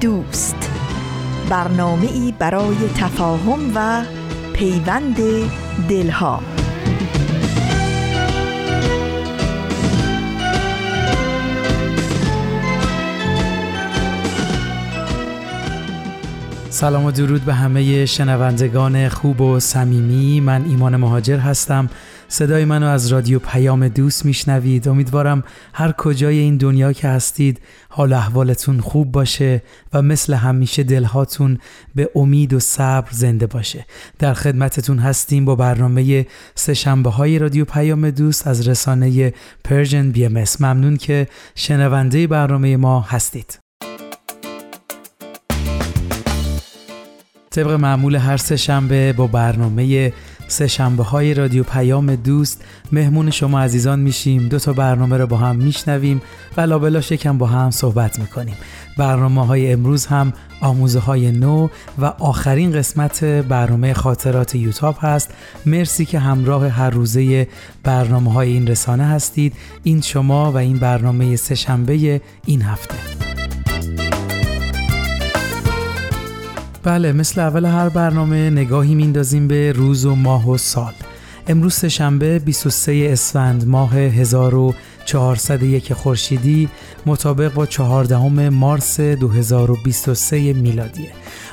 دوست. برنامه ای برای تفاهم و پیوند دلها. سلام و درود به همه شنوندگان خوب و صمیمی. من ایمان مهاجر هستم. صدای منو از رادیو پیام دوست میشنوید. امیدوارم هر کجای این دنیا که هستید حال احوالتون خوب باشه و مثل همیشه دلهاتون به امید و صبر زنده باشه. در خدمتتون هستیم با برنامه سه شنبه های رادیو پیام دوست از رسانه Persian BMS ممنون که شنونده برنامه ما هستید. طبق معمول هر سه شنبه با برنامه سه شنبه های رادیو پیام دوست مهمون شما عزیزان میشیم. دو تا برنامه رو با هم میشنویم و لابلا شکم با هم صحبت می‌کنیم. برنامه های امروز هم آموزه های نو و آخرین قسمت برنامه خاطرات یوتاب هست. مرسی که همراه هر روزه برنامه های این رسانه هستید. این شما و این برنامه سه شنبه این هفته. بله مثل اول هر برنامه نگاهی میندازیم به روز و ماه و سال. امروز شنبه 23 اسفند ماه 1401 خورشیدی مطابق با 14 مارس 2023 میلادیه.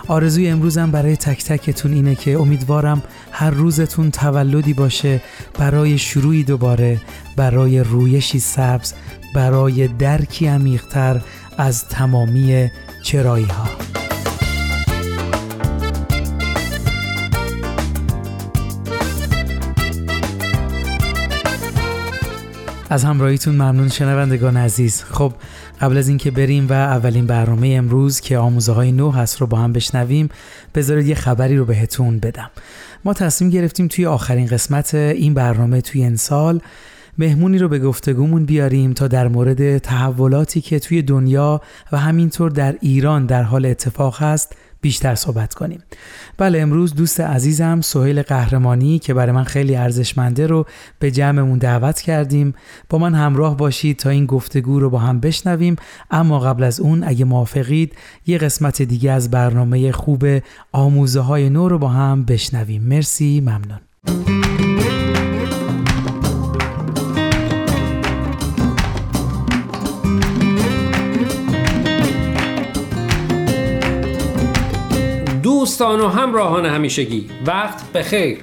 آرزوی امروزم برای تک تکتون اینه که امیدوارم هر روزتون تولدی باشه برای شروعی دوباره برای رویشی سبز برای درکی عمیقتر از تمامی چرایی ها از همراهیتون ممنون شنوندگان عزیز. خب قبل از اینکه بریم و اولین برنامه امروز که آموزه های نو هست رو با هم بشنویم بذارید یه خبری رو بهتون بدم. ما تصمیم گرفتیم توی آخرین قسمت این برنامه توی این سال مهمونی رو به گفتگومون بیاریم تا در مورد تحولاتی که توی دنیا و همینطور در ایران در حال اتفاق هست بیشتر صحبت کنیم. بله امروز دوست عزیزم سهیل قهرمانی که برای من خیلی ارزشمنده رو به جمعمون دعوت کردیم. با من همراه باشید تا این گفتگو رو با هم بشنویم. اما قبل از اون اگه موافقید یه قسمت دیگه از برنامه خوب آموزه های نو رو با هم بشنویم. مرسی ممنون. دوستان و همراهان همیشگی. وقت بخیر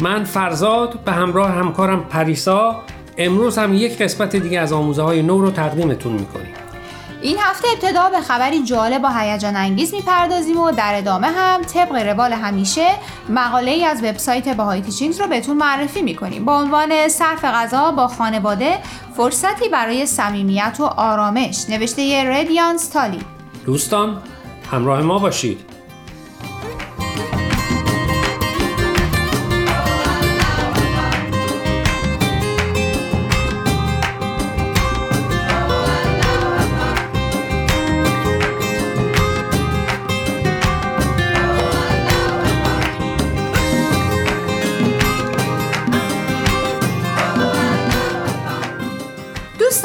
من فرزاد به همراه همکارم پریسا. امروز هم یک قسمت دیگه از آموزه های نو رو تقدیمتون می‌کنیم. این هفته ابتدا به خبری جالب و هیجان انگیز می‌پردازیم و در ادامه هم طبق روال همیشه مقاله ای از وبسایت باهای تیچینگز رو بهتون معرفی می‌کنیم. با عنوان صرف غذا با خانواده فرصتی برای صمیمیت و آرامش. نوشته ردیانس تالی دوستان همراه ما باشید.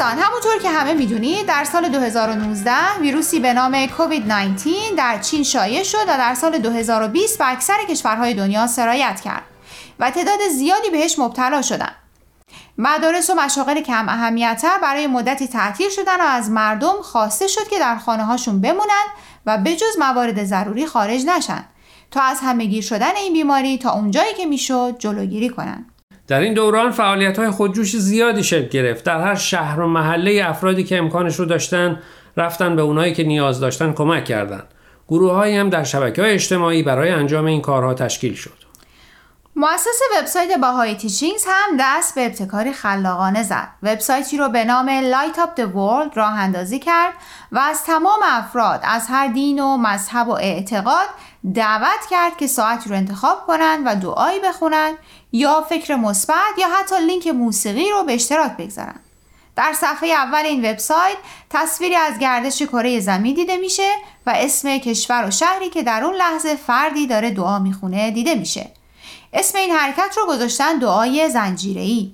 همونطور که همه می‌دونید در سال 2019 ویروسی به نام کووید 19 در چین شایع شد و در سال 2020 به اکثر کشورهای دنیا سرایت کرد و تعداد زیادی بهش مبتلا شدند. مدارس و مشاغل کم اهمیتتر برای مدتی تعطیل شدن و از مردم خواسته شد که در خانه هاشون بمونن و به جز موارد ضروری خارج نشن تا از همهگیر شدن این بیماری تا اونجایی که می‌شد جلوگیری کنند. در این دوران فعالیت های خودجوش زیادی شکل گرفت. در هر شهر و محله افرادی که امکانش رو داشتن رفتن به اونایی که نیاز داشتن کمک کردند گروه هم در شبکه های اجتماعی برای انجام این کارها تشکیل شد. مؤسس وبسایت باهای تیچینگز هم دست به ابتکاری خلاقانه زد. وبسایتی رو به نام Light Up the World راه اندازی کرد و از تمام افراد از هر دین و مذهب و اعتقاد دعوت کرد که ساعتی رو انتخاب کنند و دعایی بخونند یا فکر مثبت یا حتی لینک موسیقی رو به اشتراک بگذارن. در صفحه اول این وبسایت تصویری از گردش کره زمین دیده میشه و اسم کشور و شهری که در اون لحظه فردی داره دعا می‌خونه دیده میشه. اسم این حرکت رو گذاشتن دعای زنجیره‌ای.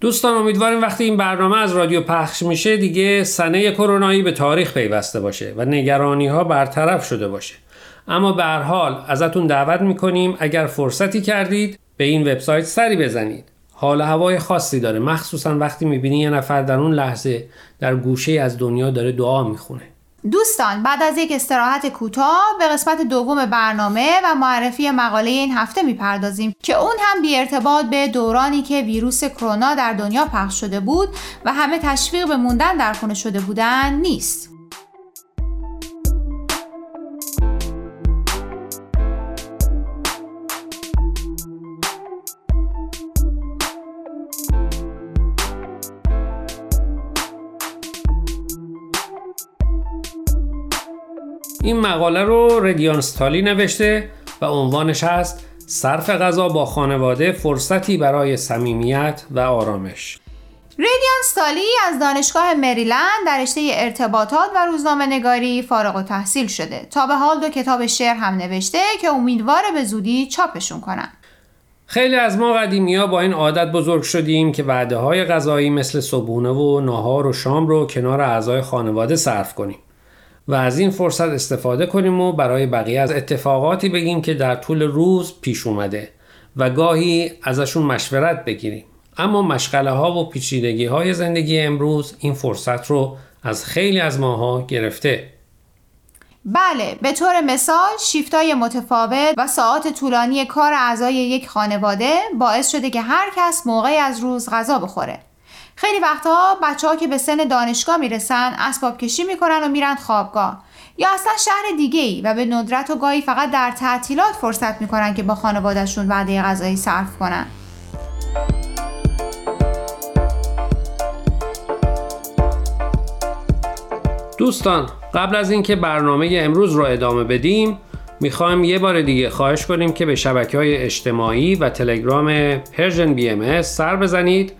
دوستان امیدواریم وقتی این برنامه از رادیو پخش میشه دیگه سنه کرونایی به تاریخ پیوسته باشه و نگرانی ها برطرف شده باشه. اما به هر حال ازتون دعوت می‌کنیم اگر فرصتی کردید به این وبسایت سری بزنید. حال هوای خاصی داره مخصوصا وقتی می‌بینی یه نفر در اون لحظه در گوشه از دنیا داره دعا می‌خونه. دوستان بعد از یک استراحت کوتاه به قسمت دوم برنامه و معرفی مقاله این هفته می‌پردازیم که اون هم بی ارتباط به دورانی که ویروس کرونا در دنیا پخش شده بود و همه تشویق به موندن در خونه شده بودن نیست. این مقاله رو ردیان ستالی نوشته و عنوانش هست صرف غذا با خانواده فرصتی برای صمیمیت و آرامش. ریدیان ستالی از دانشگاه مریلند در رشته ارتباطات و روزنامه نگاری فارغ و تحصیل شده. تا به حال دو کتاب شعر هم نوشته که امیدواره به زودی چاپشون کنن. خیلی از ما قدیمی ها با این عادت بزرگ شدیم که وعده های غذایی مثل صبحونه و ناهار و شام رو کنار اعضای خانواده صرف کنیم. و از این فرصت استفاده کنیم و برای بقیه از اتفاقاتی بگیم که در طول روز پیش اومده و گاهی ازشون مشورت بگیریم. اما مشغله ها و پیچیدگی های زندگی امروز این فرصت رو از خیلی از ماها گرفته. بله به طور مثال شیفتای متفاوت و ساعات طولانی کار اعضای یک خانواده باعث شده که هر کس موقعی از روز غذا بخوره. خیلی وقتها بچه ها که به سن دانشگاه می‌رسن اسباب کشی می‌کنن و میرن خوابگاه. یا اصلا شهر دیگه ای و به ندرت و گاهی فقط در تعطیلات فرصت می‌کنن که با خانوادهشون وعده غذایی صرف کنن. دوستان قبل از اینکه برنامه امروز رو ادامه بدیم می‌خوایم یه بار دیگه خواهش کنیم که به شبکه های اجتماعی و تلگرام Persian BMS سر بزنید.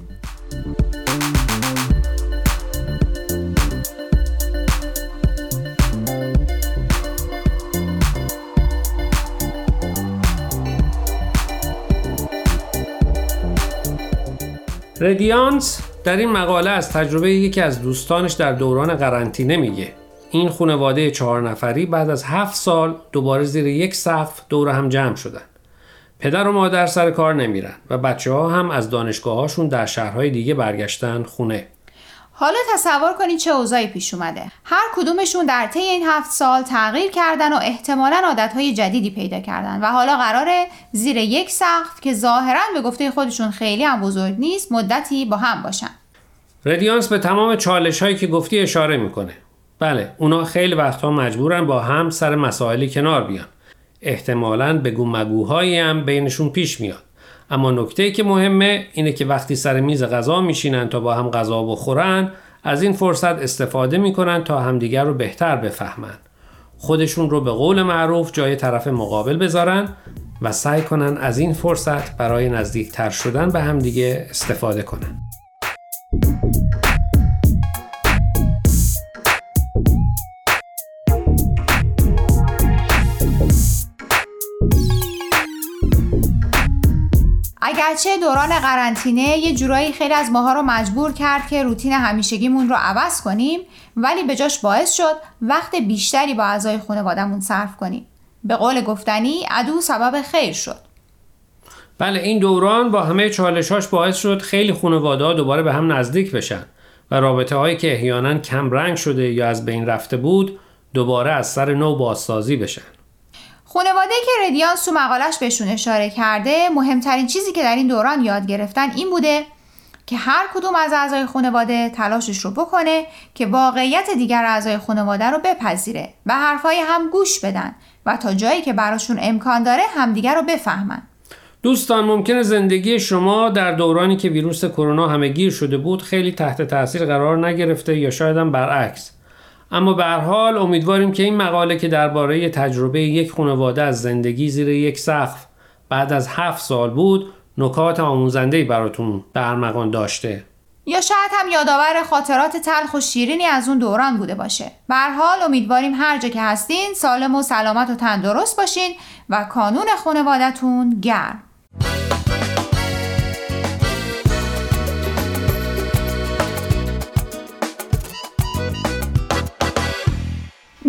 ردیانس در این مقاله از تجربه یکی از دوستانش در دوران قرنطینه میگه. این خانواده چهار نفری بعد از هفت سال دوباره زیر یک سقف دور هم جمع شدن. پدر و مادر سر کار نمیرن و بچه ها هم از دانشگاه هاشون در شهرهای دیگه برگشتن خونه. حالا تصور کنید چه اوضاعی پیش اومده. هر کدومشون در طی این هفت سال تغییر کردن و احتمالا عادتهای جدیدی پیدا کردن و حالا قراره زیر یک سقف که ظاهرا به گفته خودشون خیلی هم بزرگ نیست مدتی با هم باشن. ردیانس به تمام چالش هایی که گفتی اشاره می‌کنه. بله اونا خیلی وقتها مجبورن با هم سر مسائلی کنار بیان. احتمالا بگو مگوهایی هم بینشون پیش میاد. اما نکته که مهمه اینه که وقتی سر میز غذا میشینن تا با هم غذا بخورن از این فرصت استفاده می‌کنن تا همدیگر رو بهتر بفهمن. خودشون رو به قول معروف جای طرف مقابل بذارن و سعی کنن از این فرصت برای نزدیکتر شدن به همدیگه استفاده کنن. اگرچه دوران قرنطینه یه جورایی خیلی از ماها رو مجبور کرد که روتین همیشگیمون رو عوض کنیم ولی به جاش باعث شد وقت بیشتری با اعضای خانوادهمون صرف کنیم. به قول گفتنی عدو سبب خیر شد. بله این دوران با همه چالشاش باعث شد خیلی خانواده دوباره به هم نزدیک بشن و رابطه هایی که احیانا کم رنگ شده یا از بین رفته بود دوباره از سر نو بازسازی بشن. خانواده که ردیانس تو مقالش بهشون اشاره کرده مهمترین چیزی که در این دوران یاد گرفتن این بوده که هر کدوم از اعضای خانواده تلاشش رو بکنه که واقعیت دیگر اعضای خانواده رو بپذیره و حرفای هم گوش بدن و تا جایی که براشون امکان داره همدیگر رو بفهمن. دوستان ممکنه زندگی شما در دورانی که ویروس کرونا همه گیر شده بود خیلی تحت تاثیر قرار نگرفته یا شاید هم برعکس. اما به هر حال امیدواریم که این مقاله که درباره تجربه یک خانواده از زندگی زیر یک سقف بعد از هفت سال بود نکات آموزنده براتون به ارمغان داشته. یا شاید هم یادآور خاطرات تلخ و شیرینی از اون دوران بوده باشه. به حال امیدواریم هر جا که هستین سالم و سلامت و تندرست باشین و کانون خانوادتون گرم.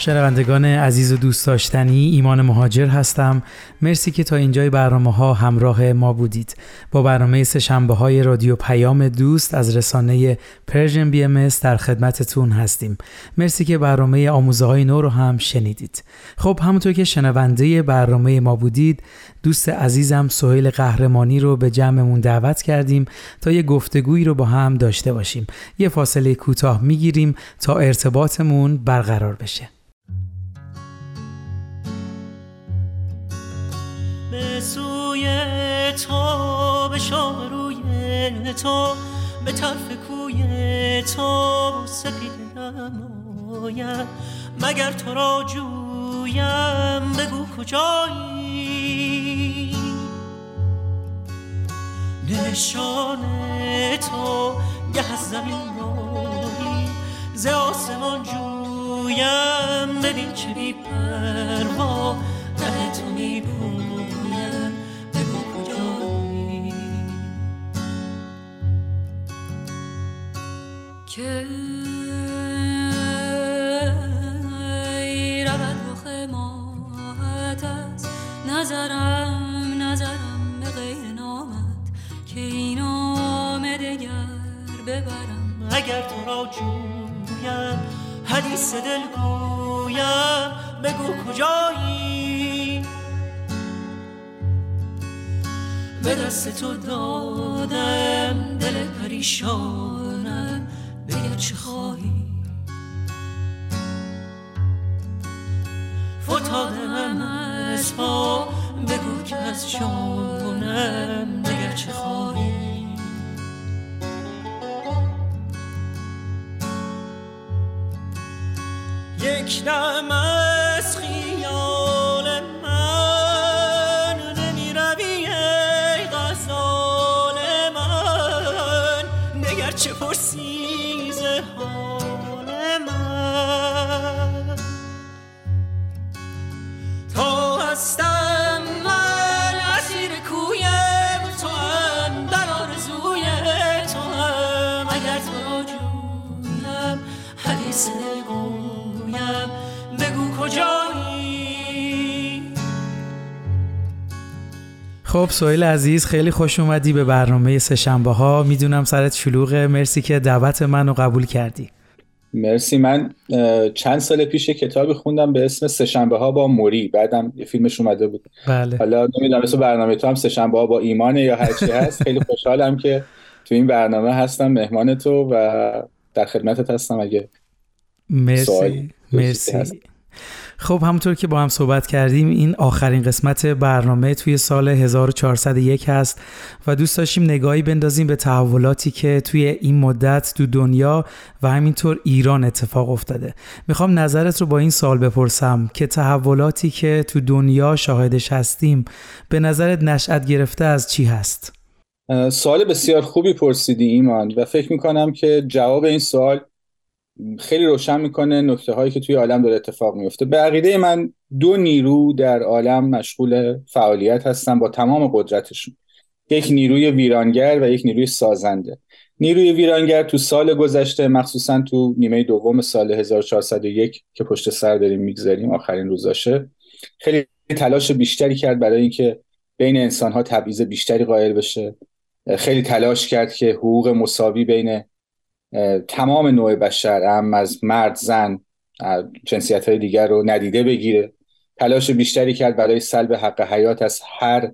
شنوندگان عزیز و دوست داشتنی ایمان مهاجر هستم. مرسی که تا اینجای برنامه ها همراه ما بودید. با برنامه سه شنبه های رادیو پیام دوست از رسانه Persian BM در خدمتتون هستیم. مرسی که برنامه آموزه های نو رو هم شنیدید. خب همونطور که شنونده برنامه ما بودید دوست عزیزم سهیل قهرمانی رو به جمعمون دعوت کردیم تا یه گفتگویی رو با هم داشته باشیم. یه فاصله کوتاه می‌گیریم تا ارتباطمون برقرار بشه. سوی تو به شام روی تو به طرف کوی تو سپید نمایم مگر تو را جویم؟ بگو کجایی؟ نشان تو گه از زمین رایی ز آسمان جویم. ببین چه بی که رود رخ ماهت از نظرم نظرم به غیر نامت که این نام دگر ببرم. اگر تو را جویم حدیث دل گویم بگو کجایی؟ به دست دادم دل پریشان. چه خواهی؟ فتادم از پا. بگو که از جانم دگر چه خواهی؟ یک دم خب سویل عزیز خیلی خوش اومدی به برنامه سه شنبه ها. می‌دونم سرت شلوغه. مرسی که دعوت منو قبول کردی. مرسی. من چند سال پیش کتابی خوندم به اسم سهشنبه ها با موری. بعدم یه فیلمش اومده بود. بله. حالا نمی‌دونم مثل برنامه تو هم سهشنبه ها با ایمانه یا هر چی هست. خیلی خوشحالم که تو این برنامه هستم. مهمان تو و در خدمتت هستم اگه مرسی. مرسی. خب همونطور که با هم صحبت کردیم این آخرین قسمت برنامه توی سال 1401 هست و دوست داشتیم نگاهی بندازیم به تحولاتی که توی این مدت تو دنیا و همینطور ایران اتفاق افتاده می‌خوام نظرت رو با این سال بپرسم که تحولاتی که تو دنیا شاهدش هستیم به نظرت نشأت گرفته از چی هست؟ سوال بسیار خوبی پرسیدی ایمان و فکر می‌کنم که جواب این سوال خیلی روشن می‌کنه نکته هایی که توی عالم داره اتفاق میفته به عقیده من دو نیرو در عالم مشغول فعالیت هستن با تمام قدرتشون. یک نیروی ویرانگر و یک نیروی سازنده. نیروی ویرانگر تو سال گذشته مخصوصا تو نیمه دوم سال 1401 که پشت سر داریم می‌گذاریم آخرین روزاشه خیلی تلاش بیشتری کرد برای اینکه بین انسان ها تبعیض بیشتری قائل بشه. خیلی تلاش کرد که حقوق مساوی بین تمام نوع بشر هم از مرد زن جنسیت های دیگر رو ندیده بگیره. تلاش بیشتری کرد برای سلب حق حیات از هر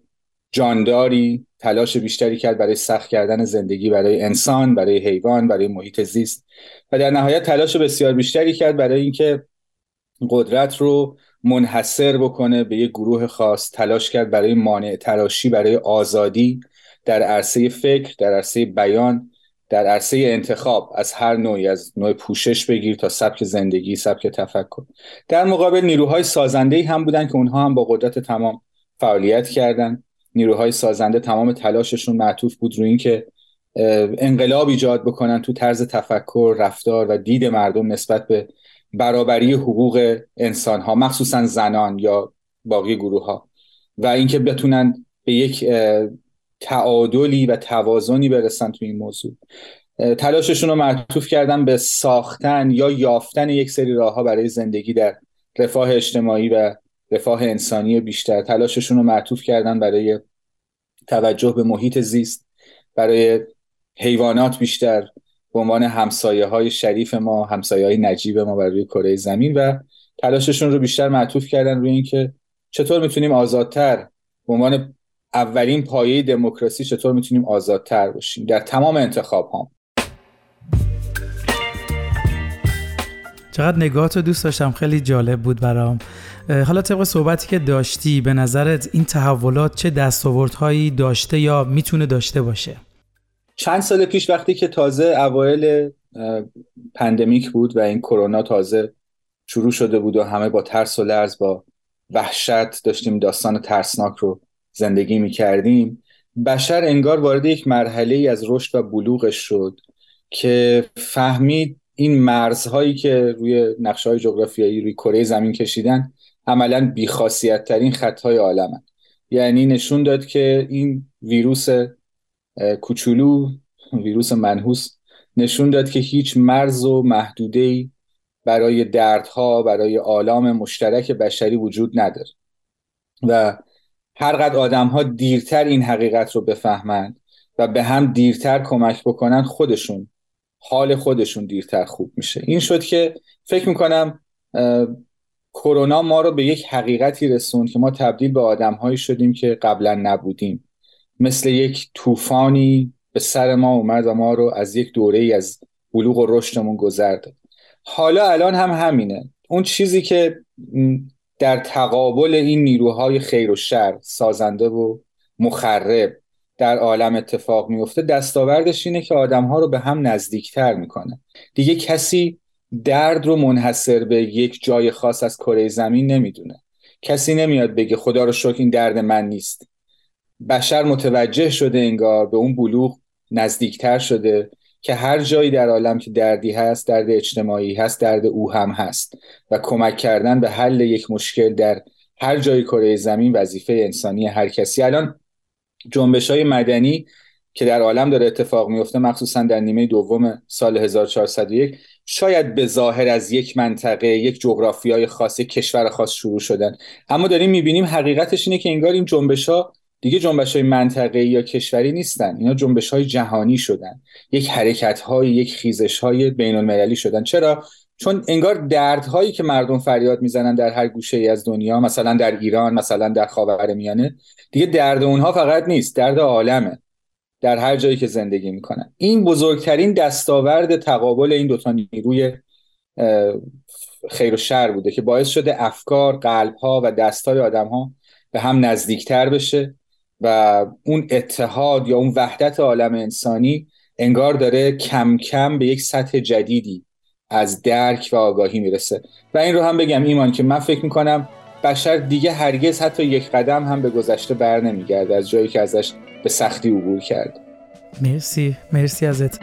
جانداری. تلاش بیشتری کرد برای سخت کردن زندگی برای انسان برای حیوان برای محیط زیست. و در نهایت تلاش بسیار بیشتری کرد برای اینکه قدرت رو منحصر بکنه به یک گروه خاص. تلاش کرد برای مانع تراشی برای آزادی. در عرصه فکر در عرصه بیان در عرصه انتخاب از هر نوعی از نوع پوشش بگیر تا سبک زندگی سبک تفکر. در مقابل نیروهای سازنده هم بودن که اونها هم با قدرت تمام فعالیت کردن. نیروهای سازنده تمام تلاششون معطوف بود روی اینکه انقلاب ایجاد بکنن تو طرز تفکر رفتار و دید مردم نسبت به برابری حقوق انسان ها مخصوصا زنان یا باقی گروه ها و اینکه بتونن به یک تعادلی و توازنی برسن تو این موضوع. تلاششون رو معطوف کردن به ساختن یا یافتن یک سری راه ها برای زندگی در رفاه اجتماعی و رفاه انسانی بیشتر. تلاششون رو معطوف کردن برای توجه به محیط زیست برای حیوانات بیشتر به عنوان همسایه های شریف ما همسایه های نجیب ما بر روی کره زمین و تلاششون رو بیشتر معطوف کردن روی اینکه چطور می‌تونیم آزادتر به عنوان اولین پایه دموکراسی چطور می‌تونیم آزادتر باشیم؟ در تمام انتخاب ها چقدر نگاهت رو دوست داشتم. خیلی جالب بود برام. حالا طبق صحبتی که داشتی به نظرت این تحولات چه دستاوردهایی داشته یا می‌تونه داشته باشه؟ چند سال پیش وقتی که تازه اوایل پندمیک بود و این کرونا تازه شروع شده بود و همه با ترس و لرز با وحشت داشتیم داستان ترسناک رو زندگی می کردیم بشر انگار وارد یک مرحله ای از رشد و بلوغش شد که فهمید این مرزهایی که روی نقشه های جغرافیایی روی کره زمین کشیدن عملا بیخاصیت ترین خطهای عالمن. یعنی نشون داد که این ویروس کوچولو ویروس منحوس نشون داد که هیچ مرز و محدوده برای دردها برای آلام مشترک بشری وجود نداره. و هرقدر آدم ها دیرتر این حقیقت رو بفهمند و به هم دیرتر کمک بکنن خودشون حال خودشون دیرتر خوب میشه. این شد که فکر می‌کنم کرونا ما رو به یک حقیقتی رسوند که ما تبدیل به آدمهایی شدیم که قبلا نبودیم. مثل یک طوفانی به سر ما اومد و ما رو از یک دوره ای از بلوغ و رشدمون گذرد. حالا الان هم همینه. اون چیزی که در تقابل این نیروهای خیر و شر سازنده و مخرب در عالم اتفاق میفته دستاوردش اینه که آدمها رو به هم نزدیکتر می‌کنه. دیگه کسی درد رو منحصر به یک جای خاص از کره زمین نمی‌دونه. کسی نمیاد بگه خدا رو شکر این درد من نیست. بشر متوجه شده انگار به اون بلوغ نزدیکتر شده. که هر جایی در عالم که دردی هست درد اجتماعی هست درد او هم هست. و کمک کردن به حل یک مشکل در هر جای کره زمین وظیفه انسانی هر کسی. الان جنبش های مدنی که در عالم داره اتفاق میفته مخصوصا در نیمه دوم سال 1401 شاید به ظاهر از یک منطقه یک جغرافیای خاص کشور خاص شروع شدن. اما داریم می‌بینیم حقیقتش اینه که انگار این جنبش ها دیگه جنبش های منطقه یا کشوری نیستن. اینا جنبش های جهانی شدن. یک حرکت های یک خیزش های بین المللی شدن. چرا؟ چون انگار دردهایی که مردم فریاد می‌زنن در هر گوشه ای از دنیا مثلا در ایران مثلا در خاورمیانه دیگه درد اونها فقط نیست. درد عالمه. در هر جایی که زندگی می‌کنن. این بزرگترین دستاورد تقابل این دوتا نیروی خیر و شر بوده که باعث شده افکار قلبها و دستهای آدمها به هم نزدیکتر بشه. و اون اتحاد یا اون وحدت عالم انسانی انگار داره کم کم به یک سطح جدیدی از درک و آگاهی می‌رسه. و این رو هم بگم ایمان که من فکر می‌کنم بشر دیگه هرگز حتی یک قدم هم به گذشته بر نمیگرده از جایی که ازش به سختی عبور کرد. مرسی مرسی ازت.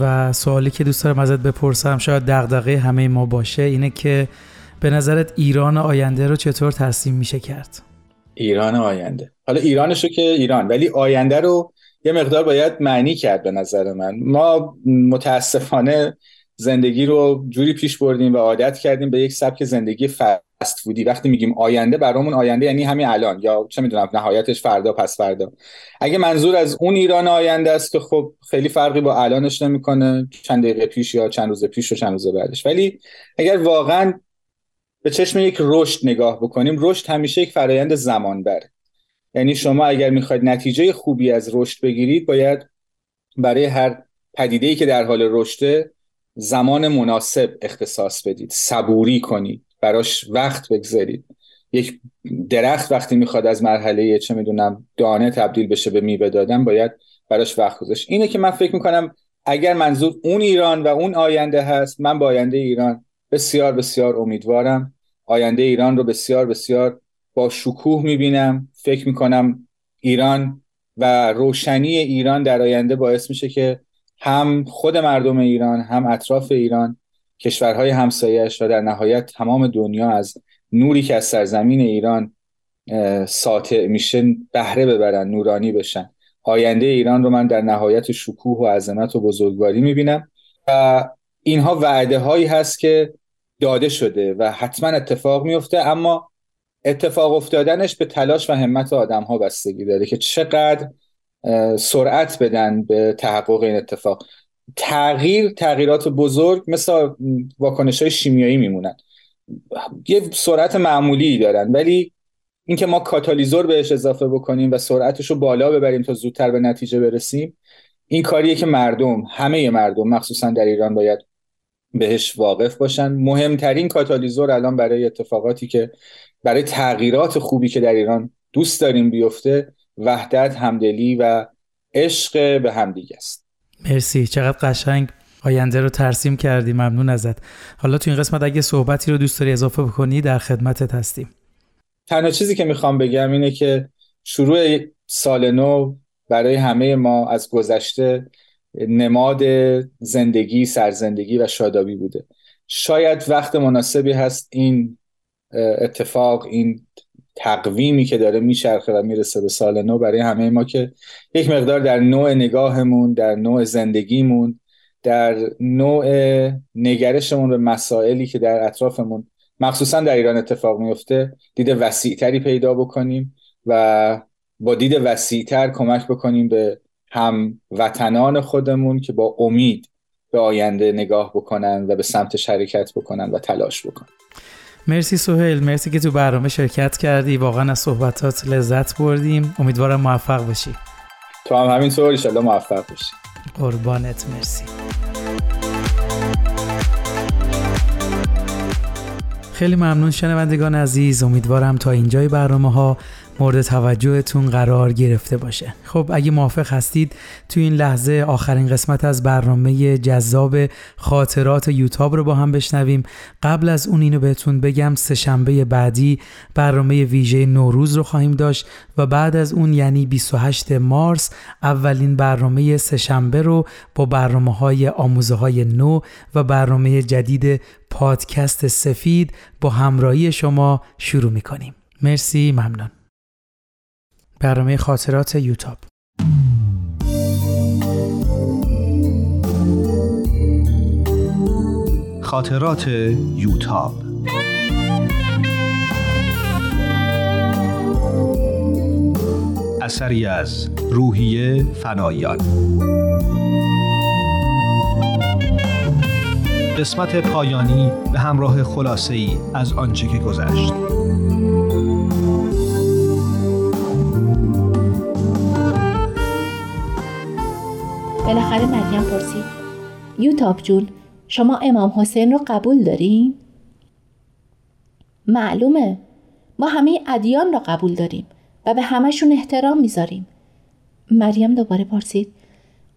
و سوالی که دوست دارم ازت بپرسم شاید دغدغه همه ما باشه اینه که به نظرت ایران آینده رو چطور ترسیم میشه کرد؟ ایران آینده. حالا ایرانشو که ایران ولی آینده رو یه مقدار باید معنی کرد به نظر من. ما متاسفانه زندگی رو جوری پیش بردیم و عادت کردیم به یک سبک زندگی فست فودی. وقتی میگیم آینده برامون آینده یعنی همین الان یا چه می‌دونم نهایتش فردا پس فردا. اگه منظور از اون ایران آینده است که خب خیلی فرقی با الانش نمی‌کنه چند دقیقه پیش یا چند روز پیش و چند روز بعدش. ولی اگر واقعا به چشم یک رشد نگاه بکنیم رشد همیشه یک فرایند زمان بره یعنی شما اگر می‌خواید نتیجه خوبی از رشد بگیرید باید برای هر پدیده ای که در حال رشده زمان مناسب اختصاص بدید صبوری کنید براش وقت بگذارید. یک درخت وقتی می‌خواد از مرحله چه می‌دونم دانه تبدیل بشه به میوه دادن باید براش وقت گذاشت. اینه که من فکر می‌کنم اگر منظور اون ایران و اون آینده هست من با آینده ایران بسیار بسیار امیدوارم آینده ایران رو بسیار بسیار با شکوه می‌بینم. فکر می‌کنم ایران و روشنی ایران در آینده باعث میشه که هم خود مردم ایران هم اطراف ایران کشورهای همسایش و در نهایت تمام دنیا از نوری که از سرزمین ایران ساطع میشه بهره ببرن نورانی بشن. آینده ایران رو من در نهایت شکوه و عظمت و بزرگواری می‌بینم. و اینها وعده هایی هست که داده شده و حتما اتفاق میفته اما اتفاق افتادنش به تلاش و همت آدم ها بستگی داره که چقدر سرعت بدن به تحقق این اتفاق. تغییر تغییرات بزرگ مثل واکنش های شیمیایی میمونن. یه سرعت معمولی دارن ولی اینکه ما کاتالیزور بهش اضافه بکنیم و سرعتش رو بالا ببریم تا زودتر به نتیجه برسیم این کاریه که مردم همه مردم مخصوصا در ایران باید بهش واقف باشن. مهمترین کاتالیزور الان برای اتفاقاتی که برای تغییرات خوبی که در ایران دوست داریم بیفته وحدت همدلی و عشق به همدیگه است. مرسی. چقدر قشنگ آینده رو ترسیم کردی. ممنون ازت. حالا تو این قسمت اگه صحبتی رو دوست داری اضافه بکنی در خدمتت هستیم. تنها چیزی که می‌خوام بگم اینه که شروع سال نو برای همه ما از گذشته نماد زندگی سرزندگی و شادابی بوده. شاید وقت مناسبی هست این اتفاق این تقویمی که داره میچرخه و می‌رسه به سال نو برای همه ما که یک مقدار در نوع نگاهمون در نوع زندگیمون در نوع نگرشمون به مسائلی که در اطرافمون مخصوصا در ایران اتفاق میفته دید وسیعتری پیدا بکنیم و با دید وسیعتر کمک بکنیم به هم وطنان خودمون که با امید به آینده نگاه بکنن و به سمت حرکت بکنن و تلاش بکنن. مرسی سوهل مرسی که تو برنامه شرکت کردی. واقعا از صحبتات لذت بردیم. امیدوارم موفق بشی تو هم همینطور ایشالله موفق بشی قربانت مرسی. خیلی ممنون شنوندگان عزیز. امیدوارم تا اینجای برنامه ها مورد توجهتون قرار گرفته باشه. خب اگه موافق هستید تو این لحظه آخرین قسمت از برنامه جذاب خاطرات یوتاب رو با هم بشنویم. قبل از اون اینو بهتون بگم سهشنبه بعدی برنامه ویژه نوروز رو خواهیم داشت و بعد از اون یعنی 28 مارس اولین برنامه سهشنبه رو با برنامه های آموزه های نو و برنامه جدید پادکست سفید با همراهی شما شروع می‌کنیم. مرسی ممنون. برنامه خاطرات یوتاب. خاطرات یوتاب. اثری از روحیه فنایان. قسمت پایانی به همراه خلاصه ای از آنچه که گذشت. بالاخره مریم پرسید. یوتاب جون شما امام حسین رو قبول داریم؟ معلومه. ما همه ادیان را قبول داریم و به همشون احترام می‌ذاریم. مریم دوباره پرسید.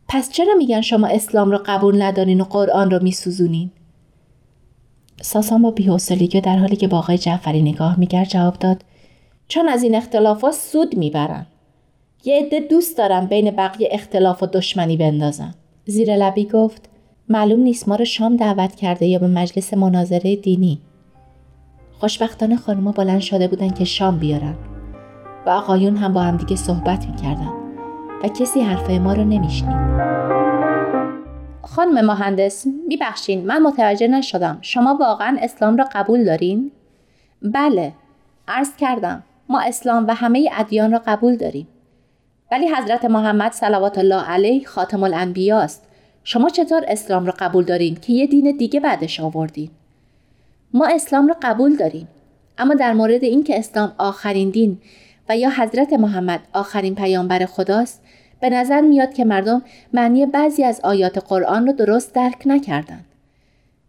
پس چرا میگن شما اسلام را قبول ندارین و قرآن را میسوزونین؟ ساسان با بیحوصلگی در حالی که با آقای جعفری نگاه می‌کرد جواب داد. چون از این اختلافات سود می‌برن. یه عده دوست دارم بین بقیه اختلاف و دشمنی بندازن. زیر لبی گفت معلوم نیست ما رو شام دعوت کرده یا به مجلس مناظره دینی. خوشبختانه خانوما بلند شده بودن که شام بیارن. و آقایون هم با همدیگه صحبت می‌کردن. و کسی حرفه ما رو نمیشنید. خانم مهندس میبخشین من متوجه نشدم. شما واقعا اسلام را قبول دارین؟ بله. عرض کردم ما اسلام و همه ادیان را قبول داریم. ولی حضرت محمد صلوات الله علیه خاتم الانبیا است. شما چطور اسلام را قبول دارین که یه دین دیگه بعدش آوردین؟ ما اسلام را قبول داریم. اما در مورد اینکه اسلام آخرین دین و یا حضرت محمد آخرین پیامبر خداست به نظر میاد که مردم معنی بعضی از آیات قرآن رو درست درک نکردند.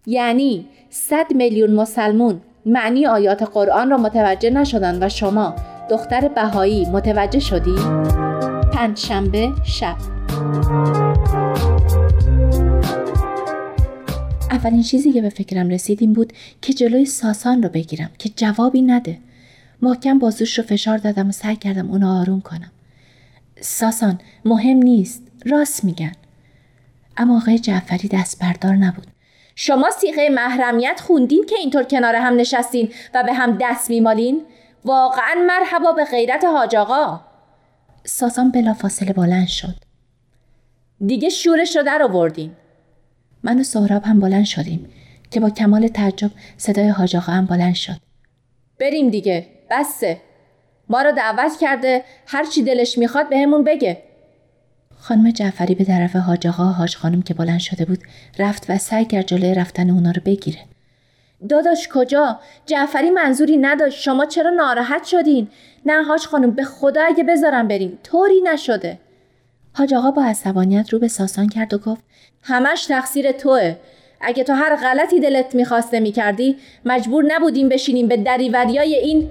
یعنی 100 میلیون مسلمون معنی آیات قرآن را متوجه نشدن و شما دختر بهایی متوجه شدی؟ پنجشنبه شب. اولین چیزی که به فکرم رسید این بود که جلوی ساسان رو بگیرم که جوابی نده. محکم بازوش رو فشار دادم و سعی کردم اونو آروم کنم. ساسان مهم نیست. راست میگن. اما آقای جعفری دست بردار نبود. شما سیغه محرمیت خوندین که اینطور کنار هم نشستین و به هم دست میمالین؟ واقعا مرحبا به غیرت حاج آقا. ساسان بلافاصله بلند شد. دیگه شورش رو در آوردین من و سهراب هم بلند شدیم که با کمال تعجب صدای حاج آقا هم بلند شد. بریم دیگه بسه. ما رو دعوت کرده هر چی دلش می‌خواد بهمون بگه. خانم جعفری به طرف حاج آقا حاج خانم که بلند شده بود رفت و سعی کرد جلوی رفتن اونا رو بگیره. داداش کجا؟ جعفری منظوری نداشت. شما چرا ناراحت شدین؟ نه حاج خانم به خدا اگه بذارم بریم. طوری نشده. حاج آقا با عصبانیت رو به ساسان کرد و گفت همش تقصیر توه. اگه تو هر غلطی دلت می‌خواسته می‌کردی مجبور نبودیم بشینیم به دریوریای این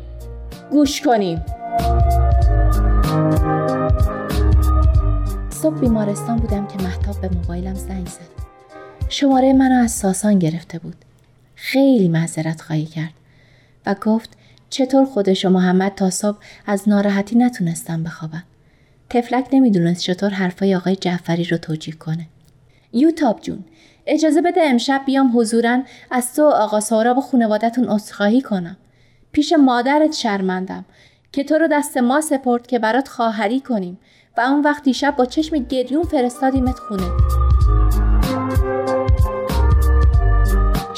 گوش کنیم. صبح بیمارستان بودم که محتاب به موبایلم زنگ زد. شماره منو از ساسان گرفته بود. خیلی معذرت خواهی کرد و گفت چطور خودش و محمد تا صبح از ناراحتی نتونستم بخوابن تفلک نمی‌دونست چطور حرفای آقای جعفری رو توجیه کنه. یوتاب جون اجازه بده امشب بیام حضورا از تو آقا سهراب و خانوادتون عذرخواهی کنم. پیش مادرت شرمندم که تو رو دست ما سپرد که برات خواهری کنیم و اون وقت دیشب با چشم گریون فرستادیمت خونه.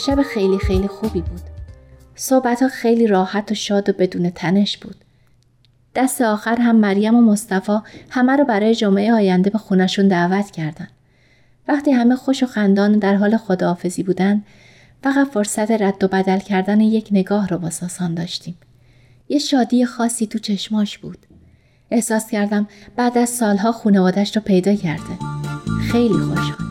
شب خیلی خیلی خوبی بود صحبت ها خیلی راحت و شاد و بدون تنش بود دست آخر هم مریم و مصطفی همه رو برای جمعه آینده به خونشون دعوت کردن. وقتی همه خوش و خندان در حال خداحافظی بودن فقط فرصت رد و بدل کردن یک نگاه رو با ساسان داشتیم. یه شادی خاصی تو چشماش بود. احساس کردم بعد از سالها خونوادش رو پیدا کرده. خیلی خوشحالم.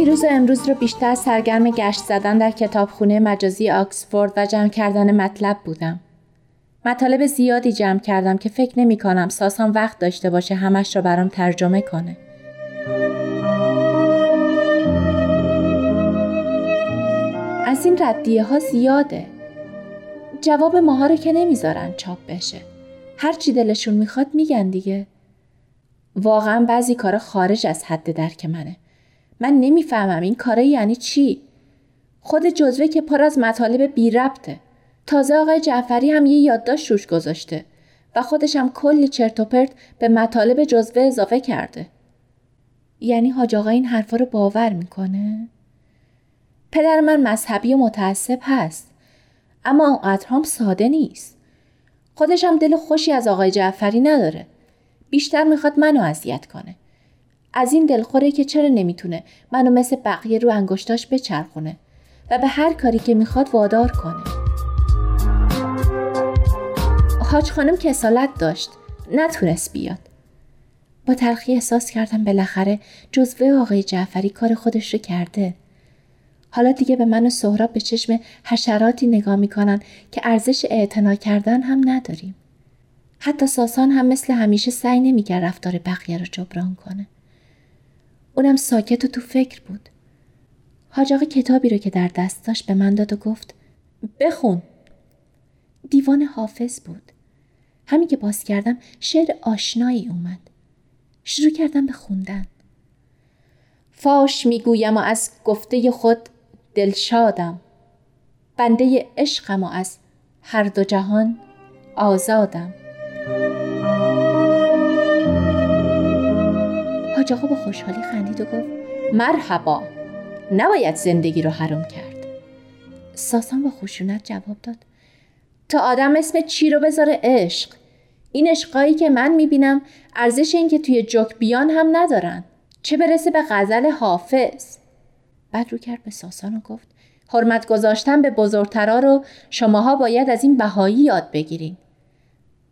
دیروز و امروز رو بیشتر سرگرم گشت زدن در کتابخونه مجازی آکسفورد و جمع کردن مطلب بودم. مطالب زیادی جمع کردم که فکر نمی کنم ساسان وقت داشته باشه همش رو برام ترجمه کنه. از این ردیه ها زیاده. جواب ماها رو که نمی‌ذارن چاپ بشه. هر چی دلشون می‌خواد میگن دیگه. واقعا بعضی کارا خارج از حد درک منه. من نمی‌فهمم این کاره یعنی چی؟ خود جزوه که پر از مطالب بی ربطه. تازه آقای جعفری هم یه یادداشت روش گذاشته و خودش هم کلی چرت و پرت به مطالب جزوه اضافه کرده. یعنی حاج آقا این حرفا رو باور می‌کنه؟ پدر من مذهبی و متعصب هست اما اونقدر هم ساده نیست. خودش هم دل خوشی از آقای جعفری نداره بیشتر می‌خواد منو اذیت کنه از این دلخوره که چرا نمی‌تونه منو مثل بقیه رو انگشتاش بچرخونه و به هر کاری که می‌خواد وادار کنه. حاج خانم کسالت داشت نتونست بیاد. با تلخی احساس کردم بالاخره جزوه آقای جعفری کار خودش رو کرده. حالا دیگه به من و سهراب به چشم حشراتی نگاه می‌کنن که ارزش اعتنا کردن هم نداریم. حتی ساسان هم مثل همیشه سعی نمی‌کرد رفتار بقیه رو جبران کنه. اونم ساکت و تو فکر بود. حاج کتابی رو که در دست داشت به من داد و گفت بخون. دیوان حافظ بود. همین که باز کردم شعر آشنایی اومد. شروع کردم به خوندن. فاش می‌گویم و از گفته خود دلشادم بنده عشقم و از هر دو جهان آزادم. آقا با خوشحالی خندید و گفت مرحبا نباید زندگی رو حرام کرد. ساسان با خشونت جواب داد تا آدم اسم چی رو بذاره عشق؟ این عشقایی که من می‌بینم ارزش این که توی جوک بیان هم ندارن. چه برسه به غزل حافظ؟ بعد رو کرد به ساسان و گفت حرمت گذاشتن به بزرگترا رو شماها باید از این بهایی یاد بگیرین.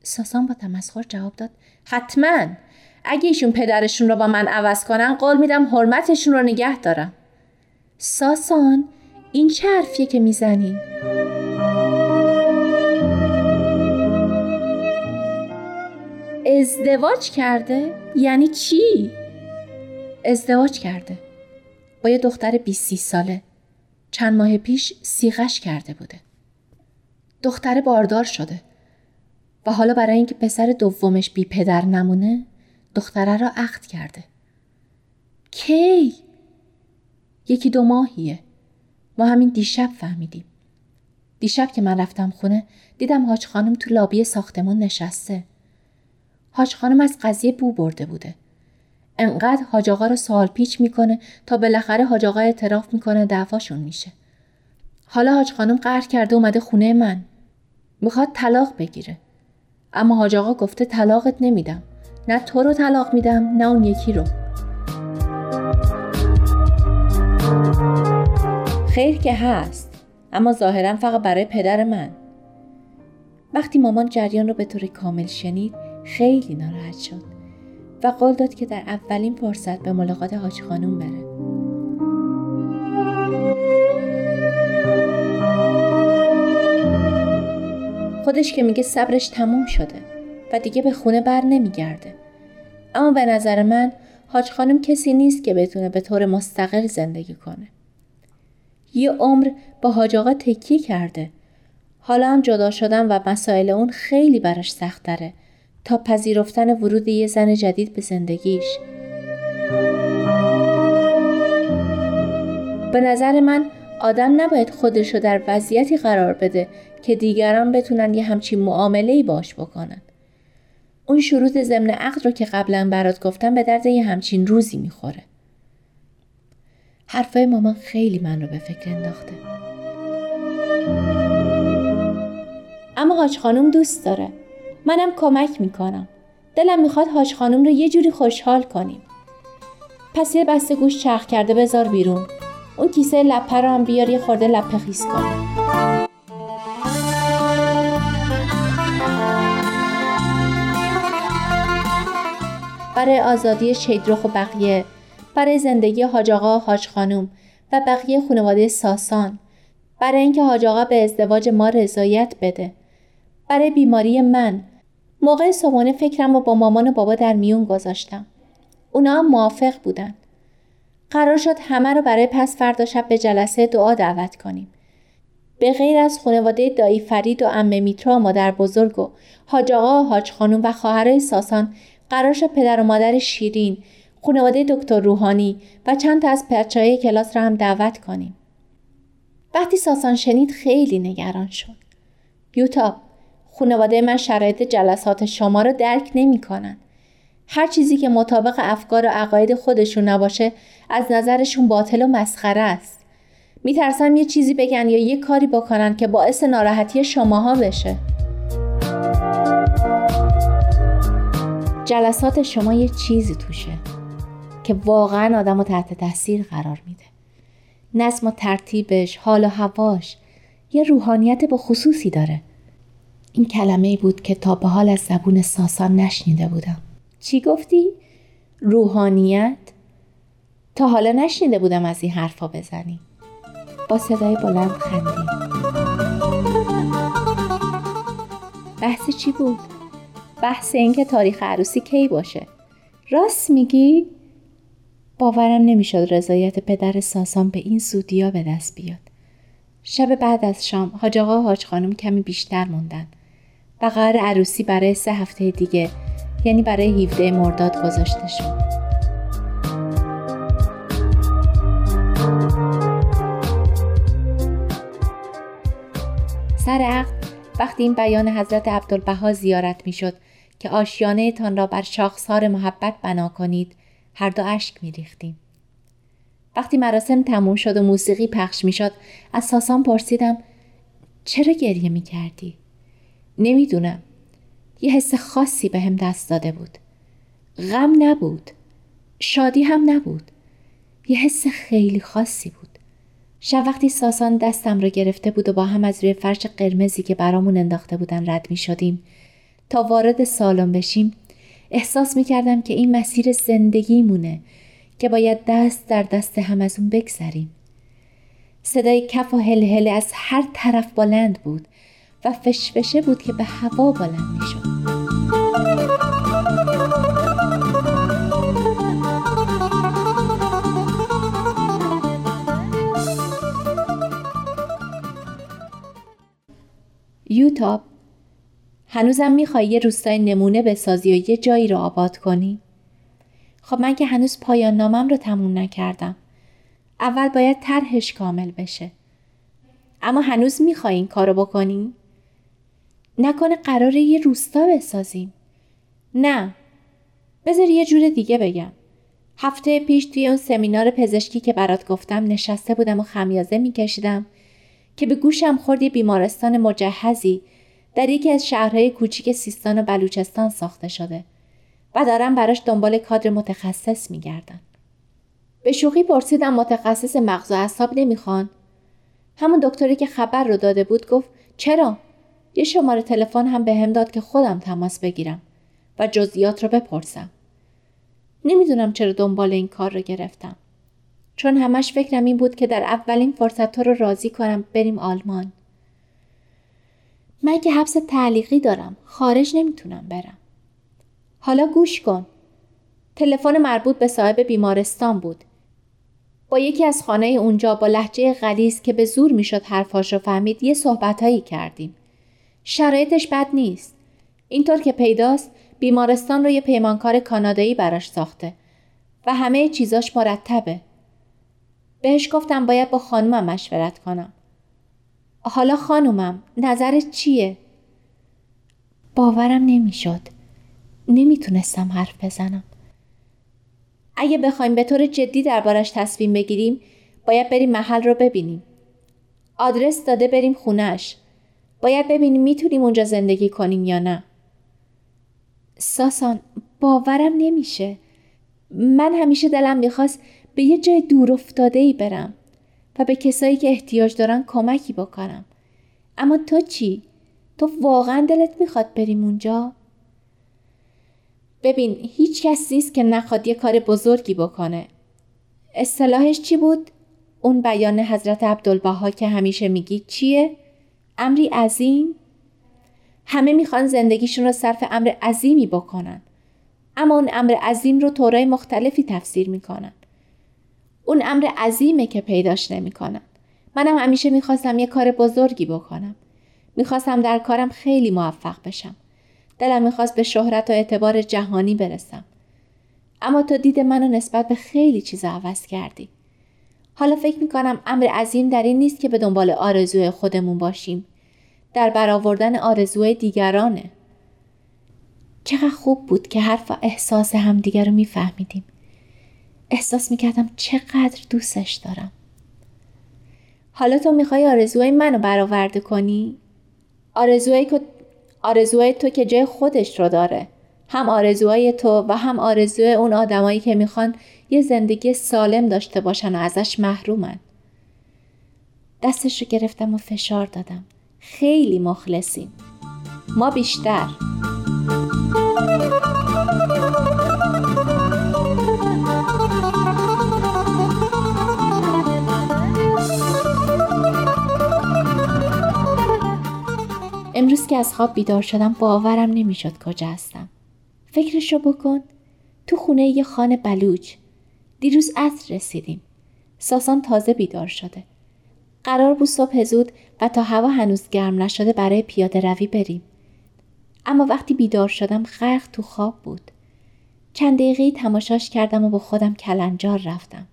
ساسان با تمسخر جواب داد حتما. اگه ایشون پدرشون رو با من عوض کنن قول میدم حرمتشون رو نگه دارم ساسان این چه حرفیه که می‌زنی؟ ازدواج کرده؟ یعنی چی؟ ازدواج کرده با یه دختر 20 ساله چند ماه پیش سیغش کرده بوده دختر باردار شده و حالا برای اینکه پسر دومش بی پدر نمونه دختره را عقد کرده. کی؟ یکی دو ماهیه. ما همین دیشب فهمیدیم. دیشب که من رفتم خونه دیدم حاج خانم تو لابی ساختمون نشسته. حاج خانم از قضیه بو برده بوده. انقدر حاج آقا رو سوال پیچ می‌کنه تا بالاخره حاج آقا اعتراف می‌کنه دعواشون میشه. حالا حاج خانم قهر کرده اومده خونه من. می‌خواد طلاق بگیره. اما حاج آقا گفته طلاقت نمیدم. نه تو رو طلاق میدم نه اون یکی رو. خیر که هست اما ظاهرا فقط برای پدر من. وقتی مامان جریان رو به طور کامل شنید خیلی ناراحت شد و قول داد که در اولین فرصت به ملاقات حاج خانوم بره. خودش که میگه صبرش تموم شده و دیگه به خونه بر نمیگرده. اما به نظر من حاج خانم کسی نیست که بتونه به طور مستقل زندگی کنه. یه عمر با حاج آقا تکیه کرده. حالا هم جدا شدن و مسائل اون خیلی براش سخت داره تا پذیرفتن ورود یه زن جدید به زندگیش. به نظر من آدم نباید خودش در وضعیتی قرار بده که دیگران بتونن یه همچین معامله باش بکنن. اون شروط ضمن عقد رو که قبلا برات گفتم به درد یه همچین روزی می‌خوره. حرفای مامان خیلی من رو به فکر انداخته. اما حاج خانم دوست داره. منم کمک می‌کنم. دلم می‌خواد حاج خانم رو یه جوری خوشحال کنیم. پس یه بسته گوش چرخ کرده بذار بیرون. اون کیسه لپه رو هم بیار یه خورده لپه خیس کنیم. برای آزادی شیدرخ و بقیه برای زندگی حاج آقا حاج خانوم و بقیه خانواده ساسان. برای اینکه حاج آقا به ازدواج ما رضایت بده. برای بیماری من. موقع صبحانه فکرم و با مامان و بابا در میون گذاشتم. اونا هم موافق بودن. قرار شد همه رو برای پس فردا شب به جلسه دعا دعوت کنیم. به غیر از خانواده دایی فرید و امه میترا مادر بزرگ و حاج آقا و حاج خانوم و خواهرای ساسان قرار شد پدر و مادر شیرین خانواده دکتر روحانی و چند تا از های کلاس را هم دعوت کنیم. وقتی ساسان شنید خیلی نگران شد. یوتا خانواده من شرایط جلسات شما رو درک نمی کنن. هر چیزی که مطابق افکار و عقاید خودشون نباشه از نظرشون باطل و مسخره است. میترسم یه چیزی بگن یا یه کاری بکنن که باعث ناراحتی شماها بشه. جلسات شما یه چیزی توشه که واقعا آدم رو تحت تاثیر قرار میده نظم و ترتیبش حال و هواش یه روحانیت با خصوصی داره این کلمه بود که تا به حال از زبون ساسان نشنیده بودم چی گفتی؟ روحانیت؟ تا حالا نشنیده بودم از این حرفا بزنی با صدای بلند خندی بحث چی بود؟ بحث اینکه تاریخ عروسی کی باشه. راست میگی؟ باورم نمی‌شد رضایت پدر ساسان به این سودیا به دست بیاد. شب بعد از شام حاج آقا حاج خانم کمی بیشتر موندن. و قرار عروسی برای سه هفته دیگه یعنی برای 17 مرداد گذاشته شد. سر عقد وقتی این بیان حضرت عبدالبها زیارت می‌شد که آشیانه تان را بر شاخسار محبت بنا کنید هر دو اشک می ریختیم. وقتی مراسم تموم شد و موسیقی پخش می شد از ساسان پرسیدم چرا گریه می کردی؟ نمی‌دونم. یه حس خاصی به هم دست داده بود. غم نبود. شادی هم نبود. یه حس خیلی خاصی بود. شب وقتی ساسان دستم را گرفته بود و با هم از روی فرش قرمزی که برامون انداخته بودن رد می شدیم تا وارد سالن بشیم احساس می کردم که این مسیر زندگی مونه که باید دست در دست هم از اون بگذریم. صدای کف و هل از هر طرف بلند بود و فشفشه بود که به هوا بلند می شد. هنوزم می‌خوای یه روستای نمونه بسازی و یه جایی رو آباد کنی؟ خب من که هنوز پایان نامم رو تموم نکردم. اول باید طرحش کامل بشه. اما هنوز می‌خوای این کارو بکنی؟ نکنه قراره یه روستا بسازیم. نه. بذار یه جور دیگه بگم. هفته پیش توی اون سمینار پزشکی که برات گفتم نشسته بودم و خمیازه میکشیدم که به گوشم خوردی بیمارستان مجهزی در یکی از شهرهای کوچیک سیستان و بلوچستان ساخته شده و دارم براش دنبال کادر متخصص میگردن. به شوخی پرسیدم متخصص مغز و اعصاب نمی‌خوان؟ همون دکتری که خبر رو داده بود گفت چرا؟ یه شماره تلفن هم به هم داد که خودم تماس بگیرم و جزئیات رو بپرسم. نمی‌دونم چرا دنبال این کار رو گرفتم. چون همش فکرم این بود که در اولین فرصت تو رو راضی کنم بریم آلمان. من که حبس تعلیقی دارم. خارج نمی‌تونم برم. حالا گوش کن. تلفن مربوط به صاحب بیمارستان بود. با یکی از خانه اونجا با لحجه غلیز که به زور می‌شد حرفاش رو فهمید یه صحبتهایی کردیم. شرایطش بد نیست. اینطور که پیداست بیمارستان رو یه پیمانکار کانادایی براش ساخته و همه چیزاش مرتبه. بهش گفتم باید با خانومم مشورت کنم. حالا خانومم نظرت چیه؟ باورم نمی‌شد. نمی‌تونستم حرف بزنم. اگه بخوایم به طور جدی دربارش تصمیم بگیریم باید بریم محل رو ببینیم. آدرس داده بریم خونش. باید ببینیم می‌تونیم اونجا زندگی کنیم یا نه. ساسان باورم نمیشه. من همیشه دلم می‌خواست به یه جای دور افتاده ای برم. و به کسایی که احتیاج دارن کمکی بکنم. اما تو چی؟ تو واقعا دلت می‌خواد بریم اونجا؟ ببین هیچ کس نیست که نخواد یه کار بزرگی بکنه. اصطلاحش چی بود؟ اون بیان حضرت عبدالبها که همیشه میگی چیه؟ امری عظیم؟ همه می‌خوان زندگیشون رو صرف امر عظیمی بکنن. اما اون امر عظیم رو طورای مختلفی تفسیر می‌کنن. اون امر عظیمه که پیداش نمی‌کنم. منم همیشه می‌خواستم یه کار بزرگی بکنم. می‌خواستم در کارم خیلی موفق بشم. دلم می‌خواست به شهرت و اعتبار جهانی برسم. اما تو دید منو نسبت به خیلی چیز عوض کردی. حالا فکر می‌کنم امر عظیم در این نیست که به دنبال آرزوی خودمون باشیم. در برآوردن آرزوی دیگرانه. چقدر خوب بود که حرف و احساس همدیگر رو میفهمیدیم. احساس می‌کردم چقدر دوستش دارم. حالا تو می‌خوای آرزوهای منو برآورده کنی؟ آرزوهای, آرزوهای تو که جای خودش رو داره. هم آرزوهای تو و هم آرزوی اون آدمایی که می‌خوان یه زندگی سالم داشته باشن و ازش محرومن. دستش رو گرفتم و فشار دادم. خیلی مخلصیم. ما بیشتر. امروز که از خواب بیدار شدم باورم نمی‌شد کجا هستم. فکرشو بکن. تو خونه یه خانه بلوچ. دیروز عصر رسیدیم. ساسان تازه بیدار شده. قرار بود صبح زود و تا هوا هنوز گرم نشده برای پیاده روی بریم. اما وقتی بیدار شدم غرق تو خواب بود. چند دقیقه تماشاش کردم و با خودم کلنجار رفتم.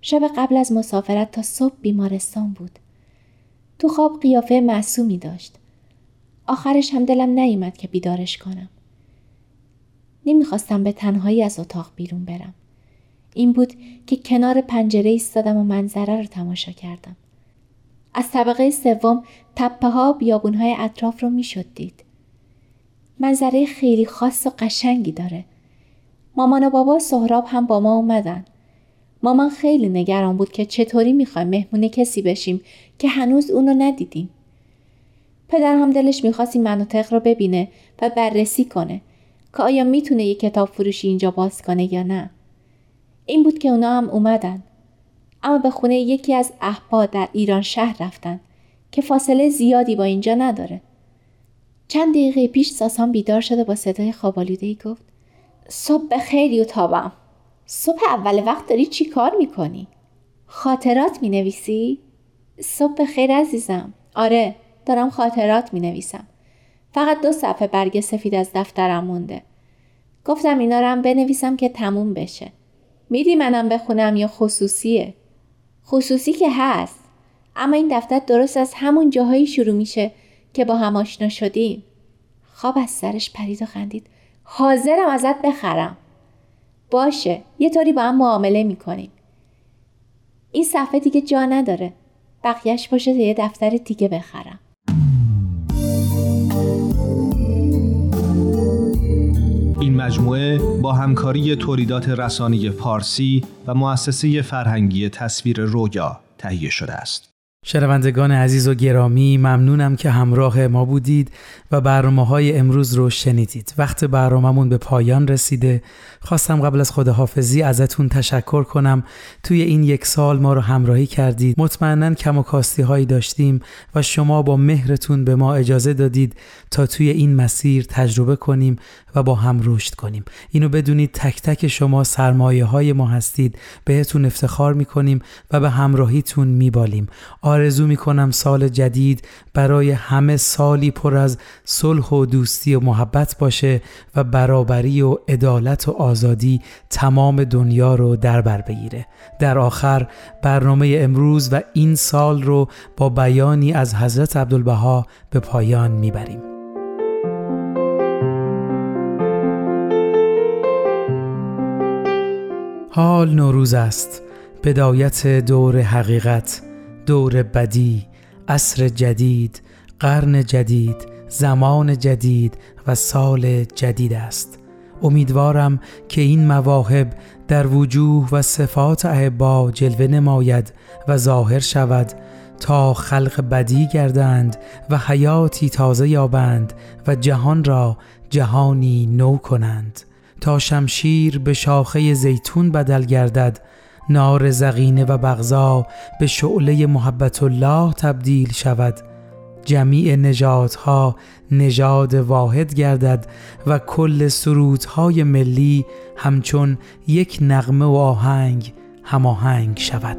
شب قبل از مسافرت تا صبح بیمارستان بود. تو خواب قیافه معصومی داشت. آخرش هم دلم نیومد که بیدارش کنم نمی‌خواستم به تنهایی از اتاق بیرون برم. این بود که کنار پنجره ایستادم و منظره رو تماشا کردم. از طبقه سوم تپه ها بیابون های اطراف رو می‌شد دید. منظره خیلی خاص و قشنگی داره. مامان و بابا سهراب هم با ما اومدن. مامان خیلی نگران بود که چطوری می‌خوایم مهمون کسی بشیم که هنوز اونو ندیدیم. پدر هم دلش می‌خواست این مناطق رو ببینه و بررسی کنه که آیا می‌تونه یه کتاب فروشی اینجا باز کنه یا نه. این بود که اونا هم اومدن. اما به خونه یکی از احبا در ایران شهر رفتن که فاصله زیادی با اینجا نداره. چند دقیقه پیش ساسان بیدار شده با صدای خوابالوده ای گفت صبح خیلی و تابم. صبح اول وقت داری چی کار می‌کنی؟ خاطرات می نویسی؟ صبح خیر عزیزم. آره دارم خاطرات می نویسم. فقط دو صفحه برگ سفید از دفترم مونده. گفتم اینا رو هم بنویسم که تموم بشه. میدی منم بخونم یا خصوصیه؟ خصوصی که هست. اما این دفتر درست از همون جاهایی شروع میشه که با هم آشنا شدیم. خواب از سرش پرید و خندید. حاضرم ازت بخرم. باشه یه طوری با هم معامله می‌کنیم. این صفحه دیگه جا نداره. بقیهش باشه یه دفتر دیگه بخرم. مجموعه با همکاری تولیدات رسانی فارسی و مؤسسه فرهنگی تصویر رویا تهیه شده است. شنوندگان عزیز و گرامی ممنونم که همراه ما بودید و برنامه های امروز رو شنیدید. وقت برنامهمون به پایان رسیده. خواستم قبل از خداحافظی ازتون تشکر کنم. توی این یک سال ما رو همراهی کردید. مطمئنا کم و کاستی هایی داشتیم و شما با مهرتون به ما اجازه دادید تا توی این مسیر تجربه کنیم و با هم رشد کنیم. اینو بدونید تک تک شما سرمایه های ما هستید. بهتون افتخار می‌کنیم و به همراهیتون میبالیم. آرزو می‌کنم سال جدید برای همه سالی پر از صلح و دوستی و محبت باشه و برابری و عدالت و آزادی تمام دنیا رو در بر بگیره. در آخر برنامه امروز و این سال رو با بیانی از حضرت عبدالبها به پایان می‌بریم. حال نوروز است. بدایت دور حقیقت دور بدی عصر جدید قرن جدید زمان جدید و سال جدید است. امیدوارم که این مواهب در وجوه و صفات احبا جلوه نماید و ظاهر شود تا خلق بدی گردند و حیاتی تازه یابند و جهان را جهانی نو کنند. تا شمشیر به شاخه زیتون بدل گردد. نار زغینه و بغضا به شعله محبت الله تبدیل شود. جمیع نژادها نژاد واحد گردد و کل سرودهای ملی همچون یک نغمه و آهنگ هماهنگ شود.